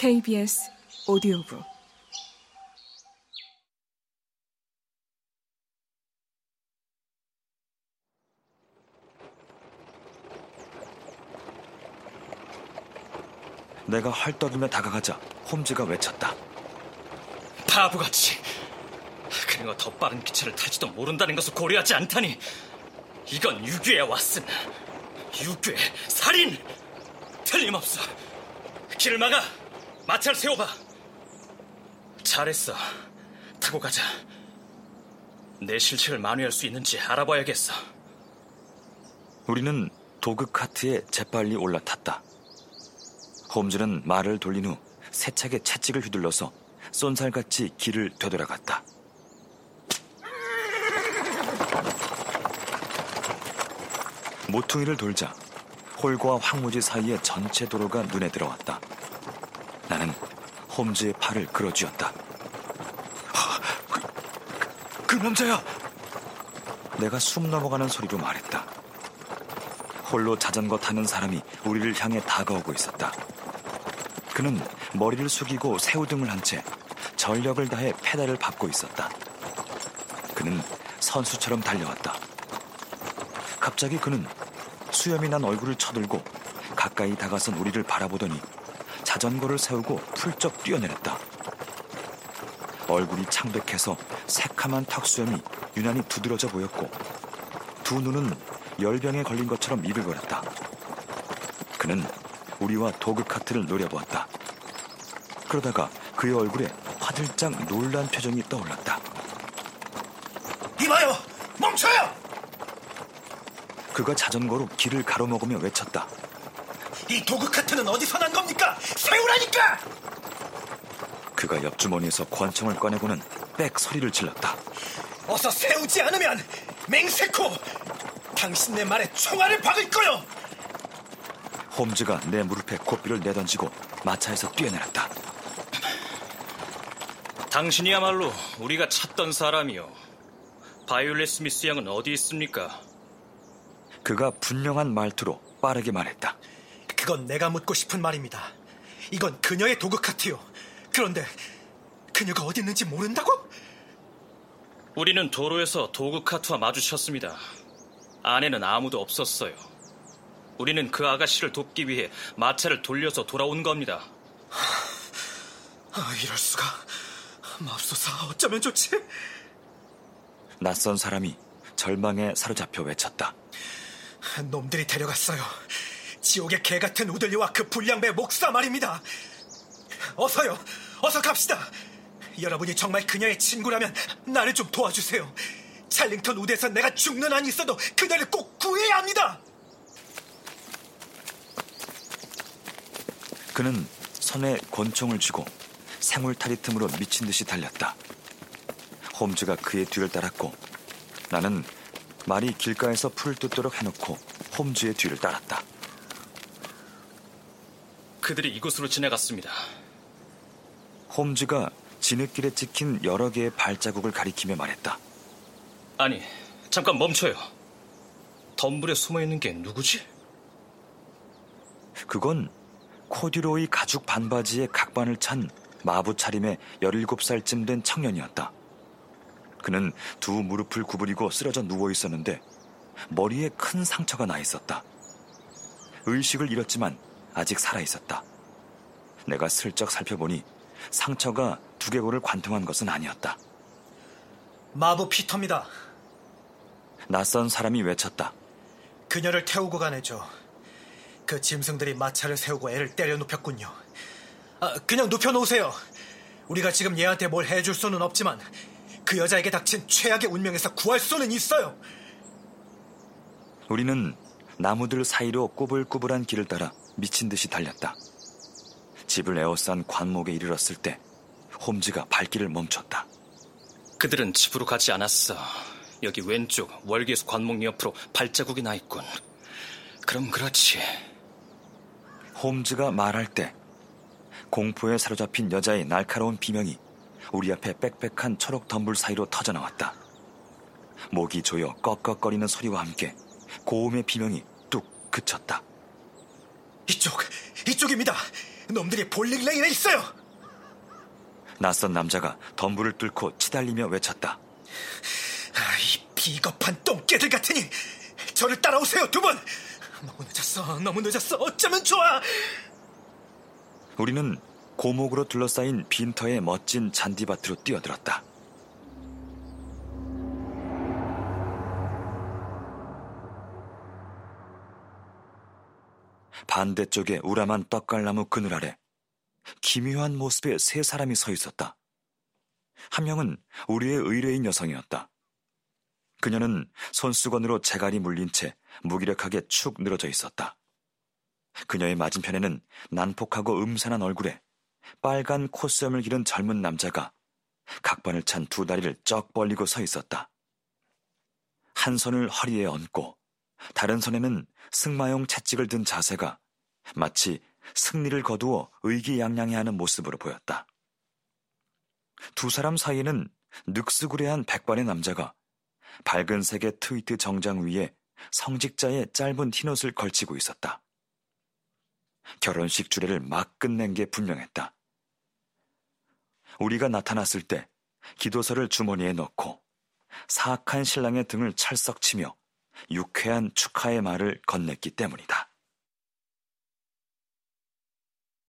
KBS 오디오북. 내가 헐떡이며 다가가자 홈즈가 외쳤다. 바보같이. 그리고 더 빠른 기차를 탈지도 모른다는 것을 고려하지 않다니. 이건 유괴야 왓슨 유괴 살인! 틀림없어. 길을 막아 마차를 세워봐 잘했어 타고 가자 내 실체를 만회할 수 있는지 알아봐야겠어 우리는 도그 카트에 재빨리 올라탔다. 홈즈는 말을 돌린 후 세차게 채찍을 휘둘러서 쏜살같이 길을 되돌아갔다. 모퉁이를 돌자 홀과 황무지 사이의 전체 도로가 눈에 들어왔다. 나는 홈즈의 팔을 끌어쥐었다. 그, 그, 그 남자야! 내가 숨 넘어가는 소리로 말했다. 홀로 자전거 타는 사람이 우리를 향해 다가오고 있었다. 그는 머리를 숙이고 새우등을 한 채 전력을 다해 페달을 밟고 있었다. 그는 선수처럼 달려왔다. 갑자기 그는 수염이 난 얼굴을 쳐들고 가까이 다가선 우리를 바라보더니 자전거를 세우고 훌쩍 뛰어내렸다. 얼굴이 창백해서 새카만 턱수염이 유난히 두드러져 보였고 두 눈은 열병에 걸린 것처럼 입을 벌였다. 그는 우리와 도그 카트를 노려보았다. 그러다가 그의 얼굴에 화들짝 놀란 표정이 떠올랐다. 이봐요! 멈춰요! 그가 자전거로 길을 가로먹으며 외쳤다. 이 도구 카트는 어디서 난 겁니까? 세우라니까! 그가 옆주머니에서 권총을 꺼내고는 빽 소리를 질렀다. 어서 세우지 않으면 맹세코! 당신네 말에 총알을 박을 거요! 홈즈가 내 무릎에 고삐를 내던지고 마차에서 뛰어내렸다. 당신이야말로 우리가 찾던 사람이요. 바이올렛 스미스 양은 어디 있습니까? 그가 분명한 말투로 빠르게 말했다. 그건 내가 묻고 싶은 말입니다. 이건 그녀의 도구 카트요. 그런데 그녀가 어디 있는지 모른다고? 우리는 도로에서 도구 카트와 마주쳤습니다. 안에는 아무도 없었어요. 우리는 그 아가씨를 돕기 위해 마차를 돌려서 돌아온 겁니다. 아, 이럴 수가. 맙소사, 어쩌면 좋지? 낯선 사람이 절망에 사로잡혀 외쳤다. 놈들이 데려갔어요. 지옥의 개 같은 우들리와 그 불량배 목사 말입니다. 어서요, 어서 갑시다. 여러분이 정말 그녀의 친구라면 나를 좀 도와주세요. 찰링턴 우대에서 내가 죽는 한이 있어도 그녀를 꼭 구해야 합니다. 그는 손에 권총을 쥐고 생울타리 틈으로 미친 듯이 달렸다. 홈즈가 그의 뒤를 따랐고 나는 말이 길가에서 풀을 뜯도록 해놓고 홈즈의 뒤를 따랐다. 그들이 이곳으로 지나갔습니다. 홈즈가 진흙길에 찍힌 여러 개의 발자국을 가리키며 말했다. 아니, 잠깐 멈춰요. 덤불에 숨어 있는 게 누구지? 그건 코듀로이 가죽 반바지에 각반을 찬 마부 차림의 17살쯤 된 청년이었다. 그는 두 무릎을 구부리고 쓰러져 누워 있었는데 머리에 큰 상처가 나 있었다. 의식을 잃었지만 아직 살아 있었다. 내가 슬쩍 살펴보니 상처가 두개골을 관통한 것은 아니었다. 마부 피터입니다. 낯선 사람이 외쳤다. 그녀를 태우고 가내죠. 그 짐승들이 마차를 세우고 애를 때려 눕혔군요. 아, 그냥 눕혀놓으세요. 우리가 지금 얘한테 뭘 해줄 수는 없지만 그 여자에게 닥친 최악의 운명에서 구할 수는 있어요. 우리는 나무들 사이로 꾸불꾸불한 길을 따라 미친 듯이 달렸다. 집을 에워싼 관목에 이르렀을 때 홈즈가 발길을 멈췄다. 그들은 집으로 가지 않았어. 여기 왼쪽 월계수 관목 옆으로 발자국이 나 있군. 그럼 그렇지. 홈즈가 말할 때 공포에 사로잡힌 여자의 날카로운 비명이 우리 앞에 빽빽한 초록 덤불 사이로 터져나왔다. 목이 조여 꺽꺽거리는 소리와 함께 고음의 비명이 뚝 그쳤다. 이쪽, 이쪽입니다. 놈들이 볼링 레인에 있어요. 낯선 남자가 덤불을 뚫고 치달리며 외쳤다. 아, 이 비겁한 똥개들 같으니 저를 따라오세요 두 분. 너무 늦었어, 너무 늦었어. 어쩌면 좋아. 우리는 고목으로 둘러싸인 빈터의 멋진 잔디밭으로 뛰어들었다. 반대쪽에 우람한 떡갈나무 그늘 아래 기묘한 모습의 세 사람이 서 있었다. 한 명은 우리의 의뢰인 여성이었다. 그녀는 손수건으로 재갈이 물린 채 무기력하게 축 늘어져 있었다. 그녀의 맞은편에는 난폭하고 음산한 얼굴에 빨간 콧수염을 기른 젊은 남자가 각반을 찬 두 다리를 쩍 벌리고 서 있었다. 한 손을 허리에 얹고 다른 손에는 승마용 채찍을 든 자세가 마치 승리를 거두어 의기양양해하는 모습으로 보였다. 두 사람 사이에는 늑스구레한 백발의 남자가 밝은 색의 트위트 정장 위에 성직자의 짧은 흰옷을 걸치고 있었다. 결혼식 주례를 막 끝낸 게 분명했다. 우리가 나타났을 때 기도서를 주머니에 넣고 사악한 신랑의 등을 찰썩 치며 유쾌한 축하의 말을 건넸기 때문이다.